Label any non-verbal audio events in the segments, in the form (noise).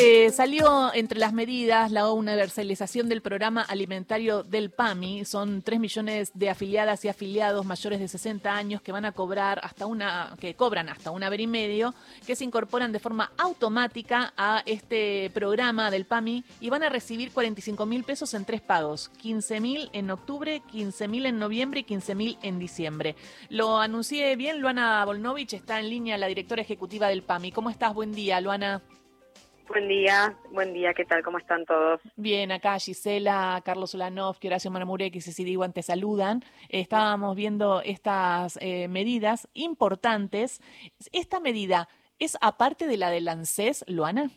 Eh, salió entre las medidas la universalización del programa alimentario del PAMI. Son 3 millones de afiliadas y afiliados mayores de 60 años que van a cobrar hasta una, que cobran hasta un haber y medio, que se incorporan de forma automática a este programa del PAMI y van a recibir 45 mil pesos en tres pagos: 15 mil en octubre, 15 mil en noviembre y 15 mil en diciembre. Lo anuncié bien, Luana Volnovich está en línea, la directora ejecutiva del PAMI. ¿Cómo estás? Buen día, Luana. Buen día, buen día, ¿qué tal? ¿Cómo están todos? Bien, acá Gisela, Carlos Ulanov, Horacio Manamurek y Ceci Diwan te saludan. Estábamos viendo estas eh, medidas importantes. ¿Esta medida es aparte de la del ANSES, Luana?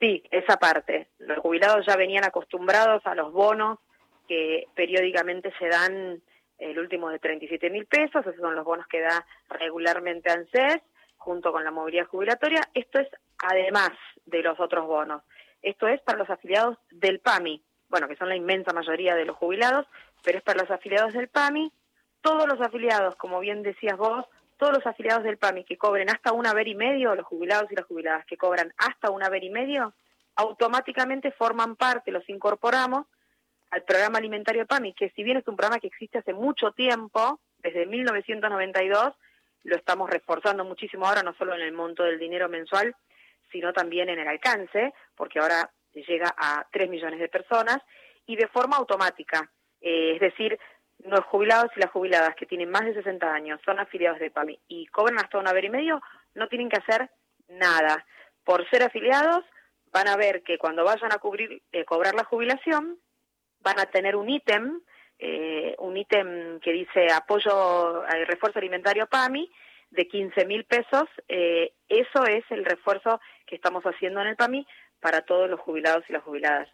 Sí, es aparte. Los jubilados ya venían acostumbrados a los bonos que periódicamente se dan, el último de 37 mil pesos, esos son los bonos que da regularmente ANSES junto con la movilidad jubilatoria. Esto es además de los otros bonos. Esto es para los afiliados del PAMI, bueno, que son la inmensa mayoría de los jubilados, pero es para los afiliados del PAMI. Todos los afiliados, como bien decías vos, todos los afiliados del PAMI que cobren hasta un haber y medio, los jubilados y las jubiladas que cobran hasta un haber y medio, automáticamente forman parte, los incorporamos al programa alimentario PAMI, que si bien es un programa que existe hace mucho tiempo, desde 1992, lo estamos reforzando muchísimo ahora, no solo en el monto del dinero mensual, sino también en el alcance, porque ahora llega a 3 millones de personas, y de forma automática. Eh, es decir, los jubilados y las jubiladas que tienen más de 60 años son afiliados de PAMI y cobran hasta un haber y medio, no tienen que hacer nada. Por ser afiliados, van a ver que cuando vayan a cubrir, eh, cobrar la jubilación, van a tener un ítem, eh, un ítem que dice apoyo al refuerzo alimentario PAMI, de 15 mil pesos. Eh, eso es el refuerzo que estamos haciendo en el PAMI para todos los jubilados y las jubiladas.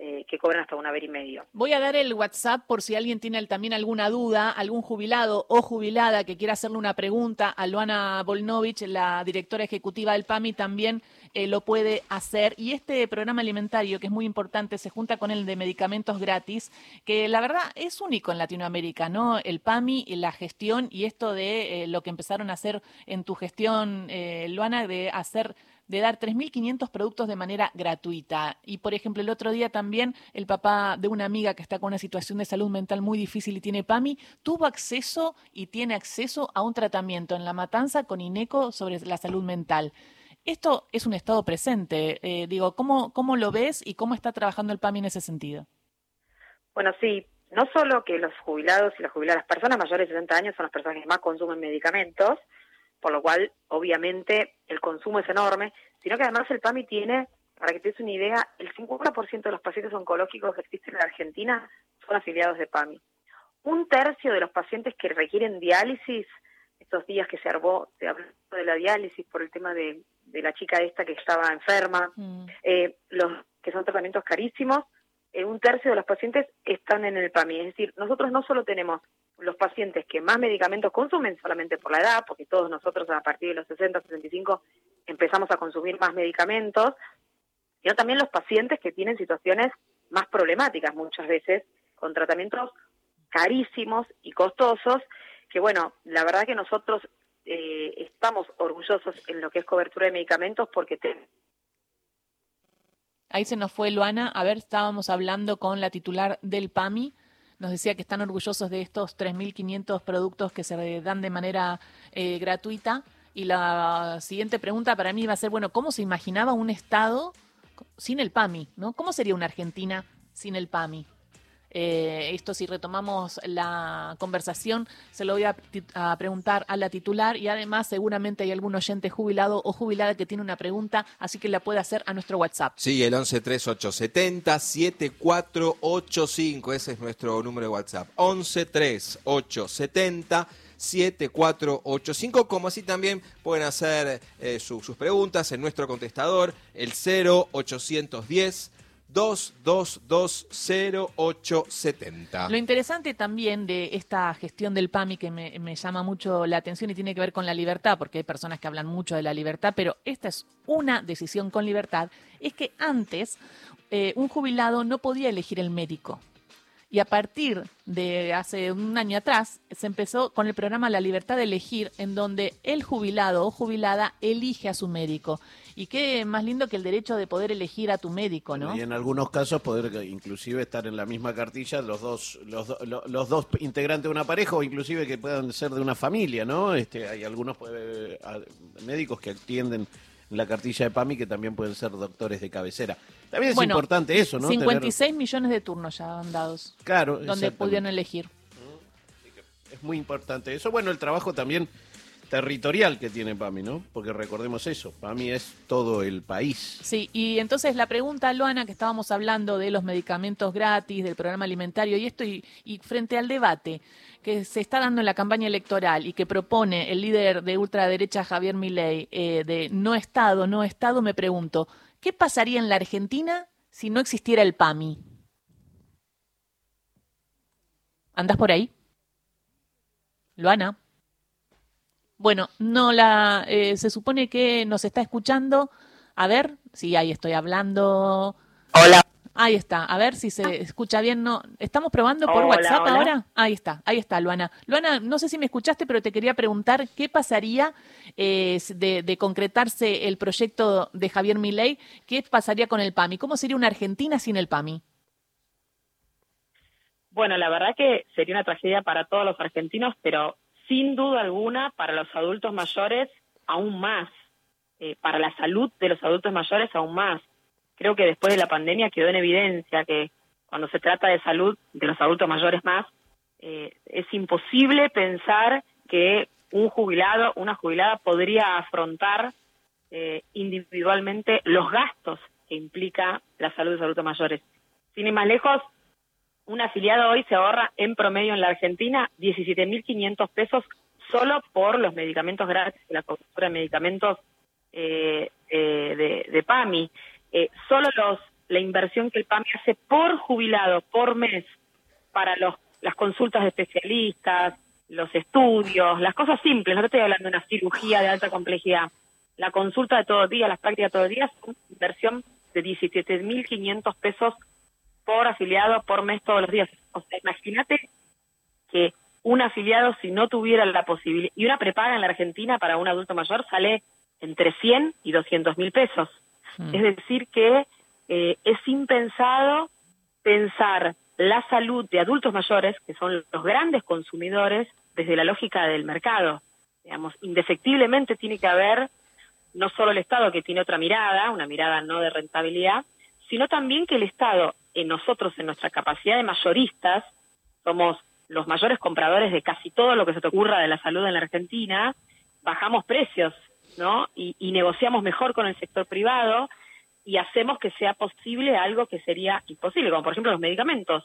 Eh, que cobran hasta un haber y medio. Voy a dar el WhatsApp por si alguien tiene también alguna duda, algún jubilado o jubilada que quiera hacerle una pregunta a Luana Volnovich, la directora ejecutiva del PAMI, también eh, lo puede hacer. Y este programa alimentario, que es muy importante, se junta con el de medicamentos gratis, que la verdad es único en Latinoamérica, ¿no? El PAMI, la gestión y esto de eh, lo que empezaron a hacer en tu gestión, Luana, de hacer de dar 3.500 productos de manera gratuita. Y, por ejemplo, el otro día también el papá de una amiga que está con una situación de salud mental muy difícil y tiene PAMI, tuvo acceso y tiene acceso a un tratamiento en La Matanza con INECO sobre la salud mental. Esto es un estado presente. Eh, digo, ¿cómo, ¿cómo lo ves y cómo está trabajando el PAMI en ese sentido? Bueno, sí, no solo que los jubilados y las jubiladas, las personas mayores de 60 años son las personas que más consumen medicamentos, por lo cual obviamente el consumo es enorme, sino que además el PAMI tiene, para que te des una idea, el 50% de los pacientes oncológicos que existen en la Argentina son afiliados de PAMI. Un tercio de los pacientes que requieren diálisis, estos días que se habló, de la diálisis por el tema de, la chica esta que estaba enferma, mm. eh, los que son tratamientos carísimos, eh, un tercio de los pacientes están en el PAMI. Es decir, nosotros no solo tenemos los pacientes que más medicamentos consumen solamente por la edad, porque todos nosotros a partir de los 60, 65 empezamos a consumir más medicamentos, sino también los pacientes que tienen situaciones más problemáticas muchas veces, con tratamientos carísimos y costosos, que bueno, la verdad que nosotros eh, estamos orgullosos en lo que es cobertura de medicamentos porque Ahí se nos fue Luana. A ver, estábamos hablando con la titular del PAMI, nos decía que están orgullosos de estos 3.500 productos que se dan de manera eh, gratuita. Y la siguiente pregunta para mí va a ser, bueno, ¿cómo se imaginaba un Estado sin el PAMI? ¿no? ¿Cómo sería una Argentina sin el PAMI? Eh, esto si retomamos la conversación, se lo voy a, preguntar a la titular y además seguramente hay algún oyente jubilado o jubilada que tiene una pregunta, así que la puede hacer a nuestro WhatsApp. Sí, el 113870-7485, ese es nuestro número de WhatsApp. 113870 7485, como así también pueden hacer eh, sus preguntas en nuestro contestador, el 0810 2220870. Lo interesante también de esta gestión del PAMI que me, llama mucho la atención y tiene que ver con la libertad, porque hay personas que hablan mucho de la libertad, pero esta es una decisión con libertad, es que antes eh, un jubilado no podía elegir el médico. Y a partir de hace un año atrás se empezó con el programa La Libertad de Elegir, en donde el jubilado o jubilada elige a su médico. Y qué más lindo que el derecho de poder elegir a tu médico, ¿no? Y en algunos casos poder inclusive estar en la misma cartilla los dos los, los dos integrantes de una pareja o inclusive que puedan ser de una familia, ¿no? Este, hay algunos eh, médicos que atienden la cartilla de PAMI que también pueden ser doctores de cabecera. También es importante eso, ¿no? 56 millones de turnos ya han dados. Claro, donde pudieron elegir. Es muy importante eso. Bueno, el trabajo también territorial que tiene PAMI, ¿no? Porque recordemos eso, PAMI es todo el país. Sí, y entonces la pregunta, Luana, que estábamos hablando de los medicamentos gratis, del programa alimentario y esto, y, frente al debate que se está dando en la campaña electoral y que propone el líder de ultraderecha Javier Milei eh, de no Estado, no Estado, me pregunto, ¿qué pasaría en la Argentina si no existiera el PAMI? ¿Andás por ahí? Luana. Bueno, no la. Eh, se supone que nos está escuchando. A ver, sí, ahí estoy hablando. Hola. Ahí está, a ver si se escucha bien. No, estamos probando por WhatsApp ahora. Ahí está, ahí está, Luana. Luana, no sé si me escuchaste, pero te quería preguntar qué pasaría eh, de, de, concretarse el proyecto de Javier Milei, qué pasaría con el PAMI, cómo sería una Argentina sin el PAMI. Bueno, la verdad que sería una tragedia para todos los argentinos, pero sin duda alguna para los adultos mayores aún más, eh, para la salud de los adultos mayores aún más. Creo que después de la pandemia quedó en evidencia que cuando se trata de salud de los adultos mayores más, eh, es imposible pensar que un jubilado, una jubilada podría afrontar eh, individualmente los gastos que implica la salud de los adultos mayores. Sin ir más lejos, un afiliado hoy se ahorra en promedio en la Argentina 17.500 pesos solo por los medicamentos gratis la cobertura de medicamentos eh, eh, de, PAMI. Eh, solo los la inversión que el PAMI hace por jubilado, por mes, para los, las consultas de especialistas, los estudios, las cosas simples, no te estoy hablando de una cirugía de alta complejidad. La consulta de todo el día, las prácticas de todo día, una inversión de 17.500 pesos por afiliado por mes todos los días. O sea, imagínate que un afiliado, si no tuviera la posibilidad, y una prepaga en la Argentina para un adulto mayor sale entre 100 y 200 mil pesos. Mm. Es decir, que eh, es impensado pensar la salud de adultos mayores, que son los grandes consumidores, desde la lógica del mercado. Digamos, indefectiblemente tiene que haber no solo el Estado que tiene otra mirada, una mirada no de rentabilidad, sino también que el Estado nosotros, en nuestra capacidad de mayoristas, somos los mayores compradores de casi todo lo que se te ocurra de la salud en la Argentina, bajamos precios, ¿no? Y, negociamos mejor con el sector privado y hacemos que sea posible algo que sería imposible, como por ejemplo los medicamentos.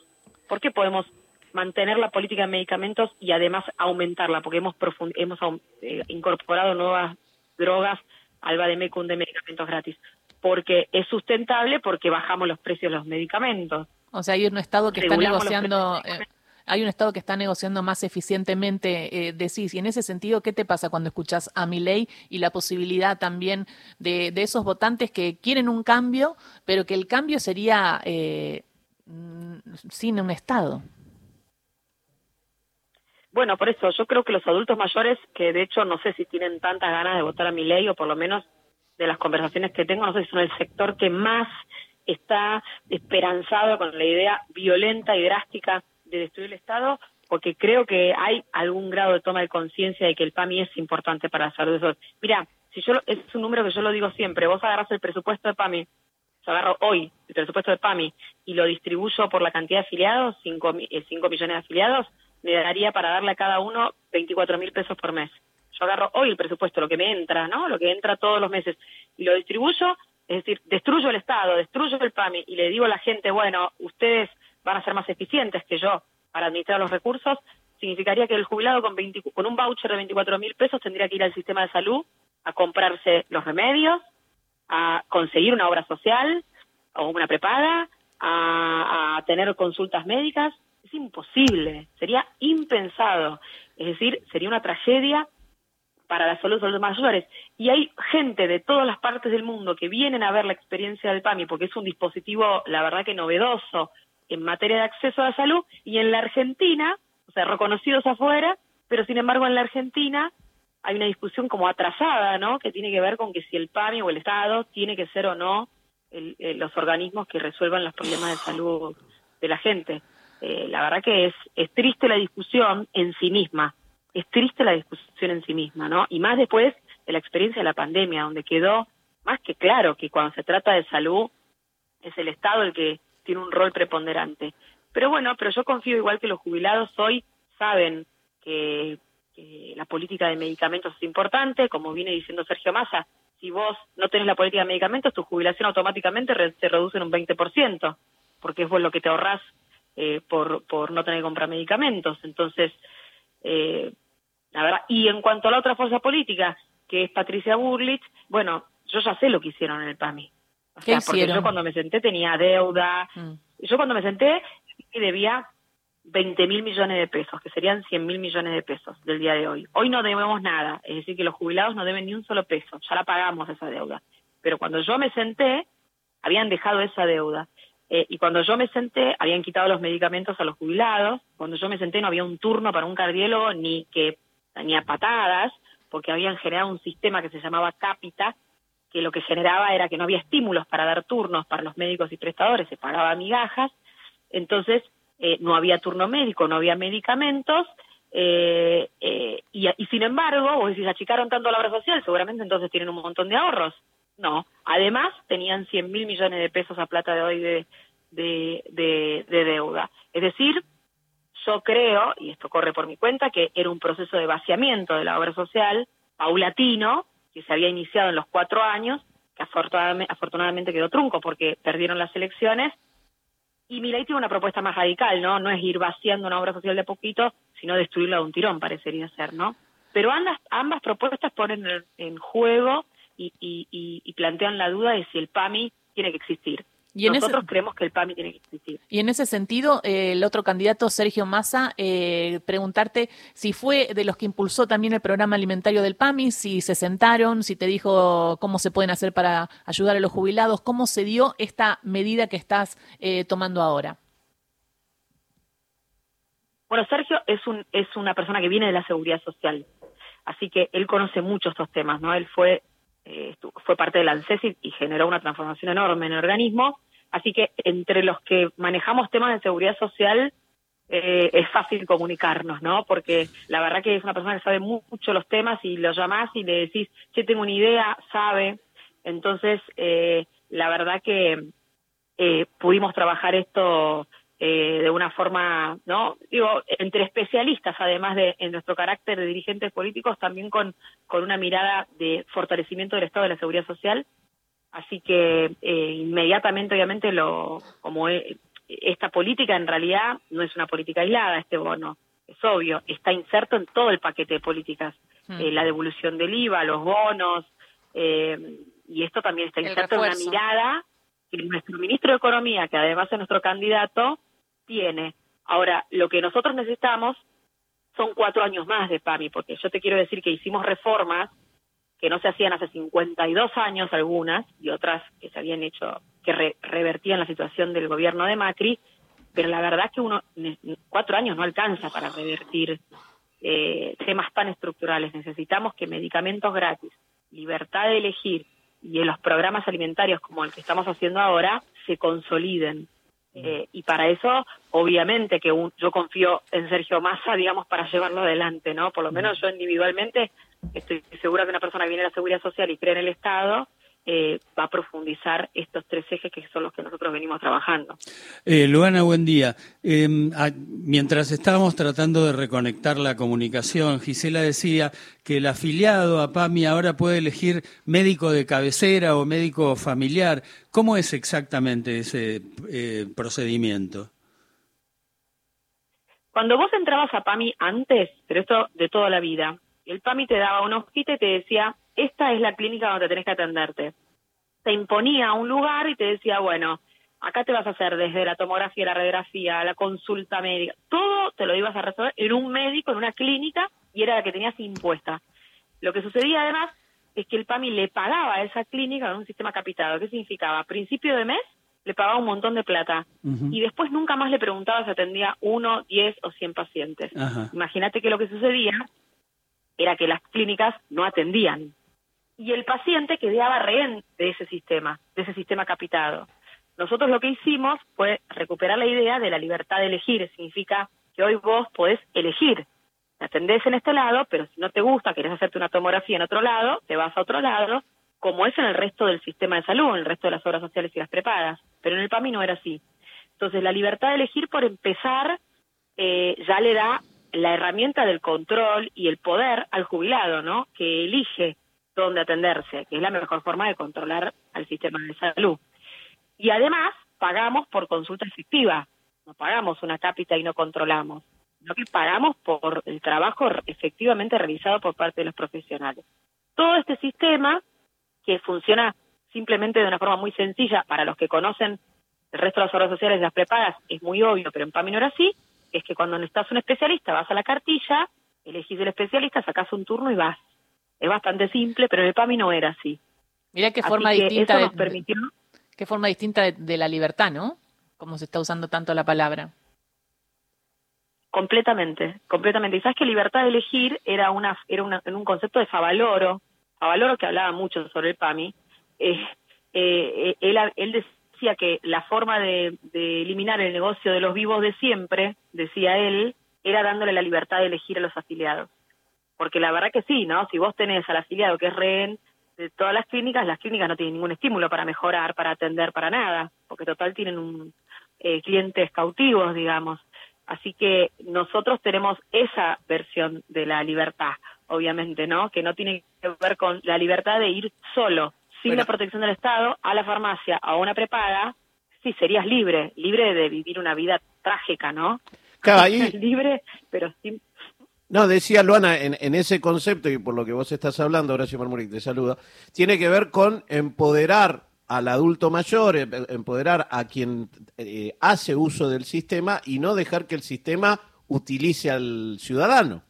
¿Por qué podemos mantener la política de medicamentos y además aumentarla? Porque hemos, hemos eh, incorporado nuevas drogas al Bademecum de medicamentos gratis porque es sustentable porque bajamos los precios de los medicamentos. O sea, hay un Estado que está negociando... Eh, hay un Estado que está negociando más eficientemente, eh, decís, y en ese sentido, ¿qué te pasa cuando escuchas a mi ley y la posibilidad también de, esos votantes que quieren un cambio, pero que el cambio sería eh, sin un Estado? Bueno, por eso yo creo que los adultos mayores, que de hecho no sé si tienen tantas ganas de votar a mi ley, o por lo menos de las conversaciones que tengo, no sé si son el sector que más está esperanzado con la idea violenta y drástica de destruir el Estado, porque creo que hay algún grado de toma de conciencia de que el PAMI es importante para la salud. de Mira, si yo es un número que yo lo digo siempre, vos agarras el presupuesto de PAMI, yo agarro hoy el presupuesto de PAMI y lo distribuyo por la cantidad de afiliados, 5 cinco millones de afiliados, me daría para darle a cada uno 24 mil pesos por mes agarro hoy el presupuesto, lo que me entra, ¿no? Lo que entra todos los meses y lo distribuyo, es decir, destruyo el Estado, destruyo el PAMI y le digo a la gente, bueno, ustedes van a ser más eficientes que yo para administrar los recursos, significaría que el jubilado con, con un voucher de 24 mil pesos tendría que ir al sistema de salud a comprarse los remedios, a conseguir una obra social o una prepaga, a, a tener consultas médicas. Es imposible, sería impensado. Es decir, sería una tragedia para la salud de los mayores. Y hay gente de todas las partes del mundo que vienen a ver la experiencia del PAMI porque es un dispositivo, la verdad que novedoso, en materia de acceso a la salud y en la Argentina, o sea, reconocidos afuera, pero sin embargo en la Argentina hay una discusión como atrasada, ¿no? Que tiene que ver con que si el PAMI o el Estado tiene que ser o no eh, los organismos que resuelvan los problemas de salud de la gente. Eh, la verdad que es, es triste la discusión en sí misma, es triste la discusión en sí misma, ¿no? Y más después de la experiencia de la pandemia, donde quedó más que claro que cuando se trata de salud es el Estado el que tiene un rol preponderante. Pero bueno, pero yo confío igual que los jubilados hoy saben que, la política de medicamentos es importante, como viene diciendo Sergio Massa, si vos no tenés la política de medicamentos, tu jubilación automáticamente se reduce en un 20%, porque es vos lo que te ahorrás eh, por, por no tener que comprar medicamentos. Entonces, eh, la verdad, y en cuanto a la otra fuerza política, que es Patricia Burlich, bueno, yo ya sé lo que hicieron en el PAMI. O sea, porque yo cuando me senté tenía deuda. Mm. Yo cuando me senté debía 20 mil millones de pesos, que serían 100 mil millones de pesos del día de hoy. Hoy no debemos nada, es decir, que los jubilados no deben ni un solo peso, ya la pagamos esa deuda. Pero cuando yo me senté, habían dejado esa deuda. Eh, y cuando yo me senté, habían quitado los medicamentos a los jubilados. Cuando yo me senté, no había un turno para un cardiólogo ni que ni patadas, porque habían generado un sistema que se llamaba Capita, que lo que generaba era que no había estímulos para dar turnos para los médicos y prestadores, se pagaba migajas, entonces eh, no había turno médico, no había medicamentos, eh, eh, y, sin embargo, vos decís, achicaron tanto la obra social, seguramente entonces tienen un montón de ahorros. No, además tenían 100 mil millones de pesos a plata de hoy de deuda. Es decir, yo creo, y esto corre por mi cuenta, que era un proceso de vaciamiento de la obra social paulatino, que se había iniciado en los cuatro años, que afortunadamente, quedó trunco porque perdieron las elecciones. Y Milei tiene una propuesta más radical, ¿no? No es ir vaciando una obra social de poquito, sino destruirla de un tirón, parecería ser, ¿no? Pero ambas, ambas propuestas ponen en, juego y, y plantean la duda de si el PAMI tiene que existir. Y Nosotros creemos que el PAMI tiene que existir. Y en ese sentido, eh, el otro candidato, Sergio Massa, eh, preguntarte si fue de los que impulsó también el programa alimentario del PAMI, si se sentaron, si te dijo cómo se pueden hacer para ayudar a los jubilados, cómo se dio esta medida que estás eh, tomando ahora. Bueno, Sergio es, un, es una persona que viene de la seguridad social, así que él conoce mucho estos temas, ¿no? Él fue eh, fue parte del ANSES y, generó una transformación enorme en el organismo. Así que entre los que manejamos temas de seguridad social eh, es fácil comunicarnos, ¿no? Porque la verdad que es una persona que sabe mucho los temas y lo llamás y le decís, che, tengo una idea, sabe. Entonces, eh, la verdad que pudimos trabajar esto eh, de una forma, ¿no? Digo, entre especialistas, además de en nuestro carácter de dirigentes políticos, también con, con una mirada de fortalecimiento del Estado de la Seguridad Social. Así que eh, inmediatamente, obviamente, lo como esta política en realidad no es una política aislada, este bono, es obvio, está inserto en todo el paquete de políticas, hmm. eh, la devolución del IVA, los bonos, y esto también está inserto en una mirada que nuestro ministro de Economía, que además es nuestro candidato, tiene. Ahora, lo que nosotros necesitamos son cuatro años más de PAMI, porque yo te quiero decir que hicimos reformas que no se hacían hace 52 años algunas y otras que se habían hecho, que revertían la situación del gobierno de Macri, pero la verdad es que uno, cuatro años no alcanza para revertir eh, temas tan estructurales. Necesitamos que medicamentos gratis, libertad de elegir y en los programas alimentarios como el que estamos haciendo ahora se consoliden. Eh, y para eso, obviamente, que yo confío en Sergio Massa, digamos, para llevarlo adelante, ¿no? Por lo menos yo individualmente estoy segura que una persona que viene de la seguridad social y cree en el Estado eh, va a profundizar estos tres ejes que son los que nosotros venimos trabajando. Eh, Luana, buen día. Em, mientras estábamos tratando de reconectar la comunicación, Gisela decía que el afiliado a PAMI ahora puede elegir médico de cabecera o médico familiar. ¿Cómo es exactamente ese eh, procedimiento? Cuando vos entrabas a PAMI antes, pero esto de toda la vida, el PAMI te daba una hojita y te decía esta es la clínica donde tenés que atenderte. Te imponía un lugar y te decía, bueno, acá te vas a hacer desde la tomografía, la radiografía, la consulta médica, todo te lo ibas a resolver en un médico, en una clínica, y era la que tenías impuesta. Lo que sucedía además es que el PAMI le pagaba a esa clínica con un sistema capitado. ¿Qué significaba? A principio de mes le pagaba un montón de plata. Y después nunca más le preguntaba si atendía uno, diez o cien pacientes. Imagínate que lo que sucedía era que las clínicas no atendían. Y el paciente quedaba rehén de ese sistema, de ese sistema capitado. Nosotros lo que hicimos fue recuperar la idea de la libertad de elegir. Significa que hoy vos podés elegir. Te atendés en este lado, pero si no te gusta, querés hacerte una tomografía en otro lado, te vas a otro lado, como es en el resto del sistema de salud, en el resto de las obras sociales y las prepagas. Pero en el PAMI no era así. Entonces, la libertad de elegir, por empezar, eh, ya le da la herramienta del control y el poder al jubilado, ¿no? Que elige dónde atenderse, que es la mejor forma de controlar al sistema de salud. Y además, pagamos por consulta efectiva. No pagamos una cápita y no controlamos, sino que pagamos por el trabajo efectivamente realizado por parte de los profesionales. Todo este sistema, que funciona simplemente de una forma muy sencilla para los que conocen el resto de las obras sociales las prepagas, es muy obvio, pero en PAMI no era así, es que cuando necesitas un especialista vas a la cartilla, elegís el especialista, sacás un turno y vas. Es bastante simple, pero en el PAMI no era así. Mirá qué forma distinta de, nos permitió qué forma distinta de, de la libertad, ¿no? Como se está usando tanto la palabra. Completamente, completamente. Y sabes que libertad de elegir era una era una, en un concepto de Favaloro, Favaloro que hablaba mucho sobre el PAMI. eh, eh, él, él decía que la forma de, de eliminar el negocio de los vivos de siempre, decía él, era dándole la libertad de elegir a los afiliados. Porque la verdad que sí, ¿no? Si vos tenés al afiliado que es rehén de todas las clínicas, las clínicas no tienen ningún estímulo para mejorar, para atender, para nada, porque total tienen un eh, clientes cautivos, digamos. Así que nosotros tenemos esa versión de la libertad, obviamente, ¿no? Que no tiene que ver con la libertad de ir solo, sin Bueno. la protección del Estado, a la farmacia, a una prepaga. Sí, serías libre, libre de vivir una vida trágica, ¿no? Claro, (laughs) ahí- libre, pero sin No, decía Luana, en, en ese concepto y por lo que vos estás hablando, Horacio Marmuric te saluda, tiene que ver con empoderar al adulto mayor, em- empoderar a quien eh, hace uso del sistema y no dejar que el sistema utilice al ciudadano.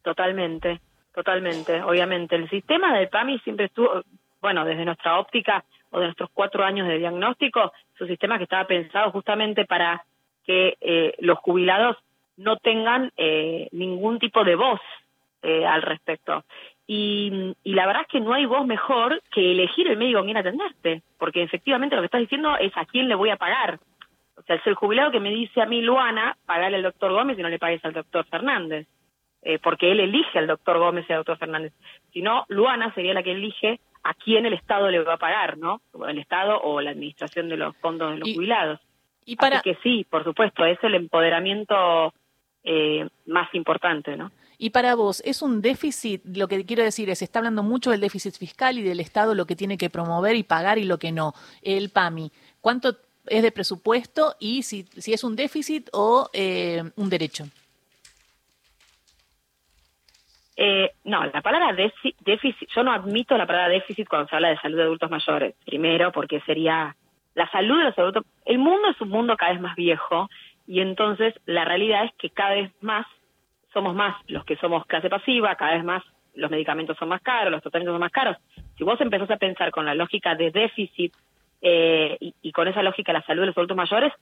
Totalmente, totalmente, obviamente. El sistema del PAMI siempre estuvo, bueno, desde nuestra óptica o de nuestros cuatro años de diagnóstico, es un sistema que estaba pensado justamente para que eh, los jubilados no tengan eh, ningún tipo de voz eh, al respecto. Y, y la verdad es que no hay voz mejor que elegir el médico con quien atenderte, porque efectivamente lo que estás diciendo es a quién le voy a pagar. O sea, es el jubilado que me dice a mí, Luana, pagarle al doctor Gómez y no le pagues al doctor Fernández eh, porque él elige al doctor Gómez y al doctor Fernández. Si no, Luana sería la que elige a quién el Estado le va a pagar, ¿no? El Estado o la administración de los fondos de los Y- jubilados. Y para, Así que sí, por supuesto, es el empoderamiento eh, más importante, ¿no? y para vos, ¿es un déficit? Lo que quiero decir es, se está hablando mucho del déficit fiscal y del Estado, lo que tiene que promover y pagar y lo que no. El PAMI, ¿cuánto es de presupuesto y si, si es un déficit o eh, un derecho? Eh, no, la palabra défi- déficit, yo no admito la palabra déficit cuando se habla de salud de adultos mayores. Primero, porque sería la salud de los adultos. El mundo es un mundo cada vez más viejo y entonces la realidad es que cada vez más somos más los que somos clase pasiva, cada vez más los medicamentos son más caros, los tratamientos son más caros. Si vos empezás a pensar con la lógica de déficit eh, y, con esa lógica la salud de los adultos mayores,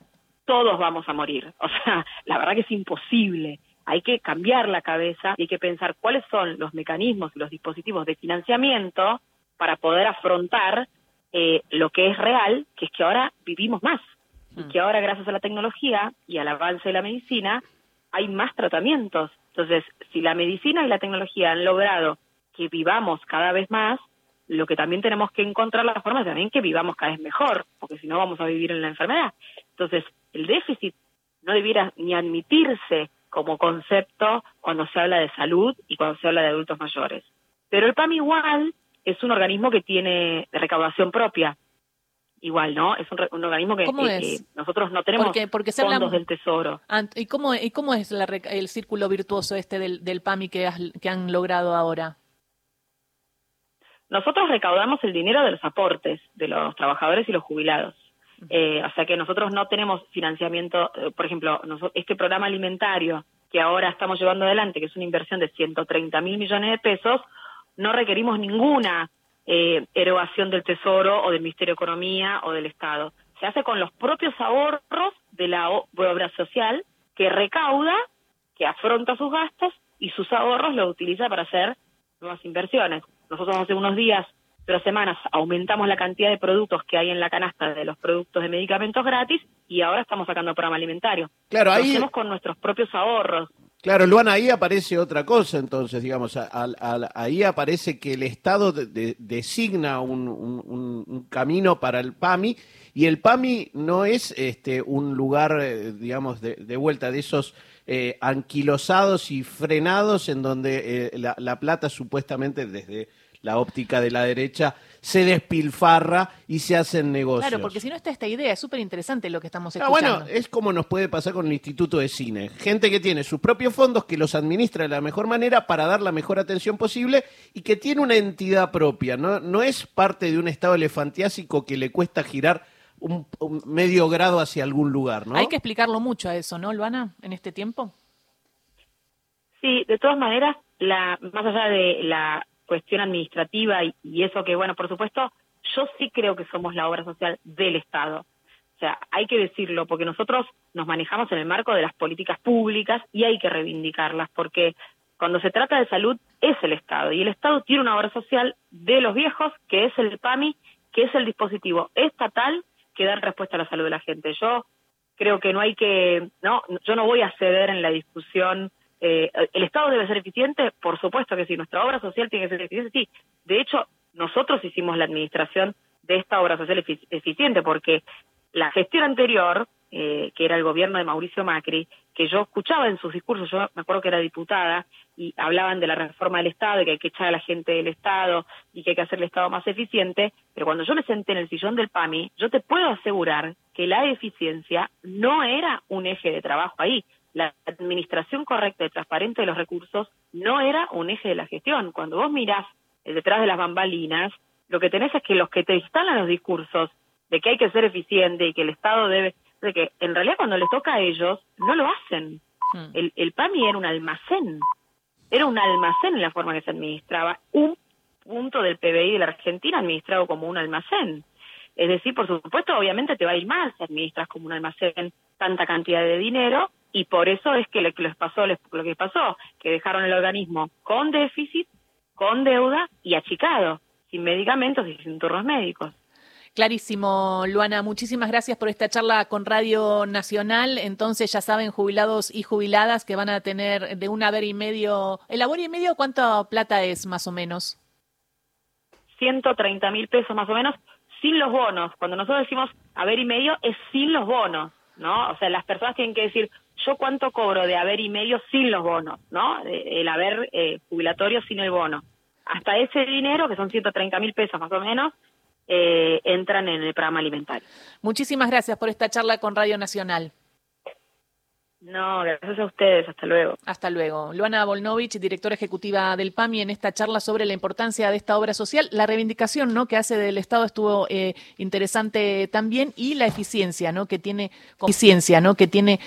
todos vamos a morir. (laughs) O sea, la verdad que es imposible. Hay que cambiar la cabeza y hay que pensar cuáles son los mecanismos y los dispositivos de financiamiento para poder afrontar eh, lo que es real, que es que ahora vivimos más y que ahora gracias a la tecnología y al avance de la medicina hay más tratamientos. Entonces, si la medicina y la tecnología han logrado que vivamos cada vez más, lo que también tenemos que encontrar la forma es también que vivamos cada vez mejor, porque si no vamos a vivir en la enfermedad. Entonces, el déficit no debiera ni admitirse como concepto cuando se habla de salud y cuando se habla de adultos mayores. Pero el PAM igual es un organismo que tiene recaudación propia. Igual, ¿no? Es un, un organismo que, ¿Cómo que- es? que nosotros no tenemos Porque, porque fondos del tesoro. ¿Y cómo, y cómo es la el círculo virtuoso este del, del PAMI que, has- que han logrado ahora? Nosotros recaudamos el dinero de los aportes de los trabajadores y los jubilados. Eh, o sea que nosotros no tenemos financiamiento, eh, por ejemplo, noso- este programa alimentario que ahora estamos llevando adelante, que es una inversión de 130 mil millones de pesos, no requerimos ninguna eh, erogación del Tesoro o del Ministerio de Economía o del Estado. Se hace con los propios ahorros de la obra social que recauda, que afronta sus gastos y sus ahorros los utiliza para hacer nuevas inversiones. Nosotros hace unos días, tres semanas, aumentamos la cantidad de productos que hay en la canasta de los productos de medicamentos gratis y ahora estamos sacando el programa alimentario. Claro, ahí... Lo hacemos con nuestros propios ahorros. Claro, Luana, ahí aparece otra cosa, entonces, digamos, ahí aparece que el Estado designa un, camino para el PAMI y el PAMI no es este, un lugar, eh, digamos, de, vuelta de esos eh, anquilosados y frenados en donde eh, la plata supuestamente desde la óptica de la derecha se despilfarra y se hacen negocios. Claro, porque si no está esta idea, es súper interesante lo que estamos ah, escuchando. bueno, es como nos puede pasar con el Instituto de Cine. Gente que tiene sus propios fondos, que los administra de la mejor manera para dar la mejor atención posible y que tiene una entidad propia. No, no es parte de un estado elefantiásico que le cuesta girar un, medio grado hacia algún lugar, ¿no? Hay que explicarlo mucho a eso, ¿no, Luana, en este tiempo? Sí, de todas maneras, la, más allá de la cuestión administrativa y, eso que, bueno, por supuesto, yo sí creo que somos la obra social del Estado. O sea, hay que decirlo, porque nosotros nos manejamos en el marco de las políticas públicas y hay que reivindicarlas, porque cuando se trata de salud es el Estado y el Estado tiene una obra social de los viejos, que es el PAMI, que es el dispositivo estatal que da respuesta a la salud de la gente. Yo creo que no hay que, no, yo no voy a ceder en la discusión eh, ¿El Estado debe ser eficiente? Por supuesto que sí. ¿Nuestra obra social tiene que ser eficiente? Sí. De hecho, nosotros hicimos la administración de esta obra social eficiente porque la gestión anterior, eh, que era el gobierno de Mauricio Macri, que yo escuchaba en sus discursos, yo me acuerdo que era diputada, y hablaban de la reforma del Estado, y que hay que echar a la gente del Estado y que hay que hacer el Estado más eficiente, pero cuando yo me senté en el sillón del PAMI, yo te puedo asegurar que la eficiencia no era un eje de trabajo ahí la administración correcta y transparente de los recursos no era un eje de la gestión. Cuando vos mirás detrás de las bambalinas, lo que tenés es que los que te instalan los discursos de que hay que ser eficiente y que el Estado debe, de que en realidad cuando les toca a ellos, no lo hacen. Hmm. El, el PAMI era un almacén, era un almacén en la forma que se administraba, un punto del PBI de la Argentina administrado como un almacén. Es decir, por supuesto, obviamente te va a ir mal si administras como un almacén tanta cantidad de dinero y por eso es que lo que les pasó, lo que pasó, que dejaron el organismo con déficit, con deuda y achicado, sin medicamentos y sin turnos médicos. Clarísimo, Luana. Muchísimas gracias por esta charla con Radio Nacional. Entonces, ya saben, jubilados y jubiladas que van a tener de un haber y medio. ¿El haber y medio cuánta plata es, más o menos? 130 mil pesos, más o menos, sin los bonos. Cuando nosotros decimos haber y medio, es sin los bonos, ¿no? O sea, las personas tienen que decir, yo cuánto cobro de haber y medio sin los bonos, ¿no? El haber eh, jubilatorio sin el bono. Hasta ese dinero, que son 130 mil pesos más o menos, eh, entran en el programa alimentario. Muchísimas gracias por esta charla con Radio Nacional. No, gracias a ustedes. Hasta luego. Hasta luego. Luana Volnovich, directora ejecutiva del PAMI, en esta charla sobre la importancia de esta obra social, la reivindicación ¿no? que hace del Estado estuvo eh, interesante también y la eficiencia ¿no? que tiene eficiencia, ¿no? que tiene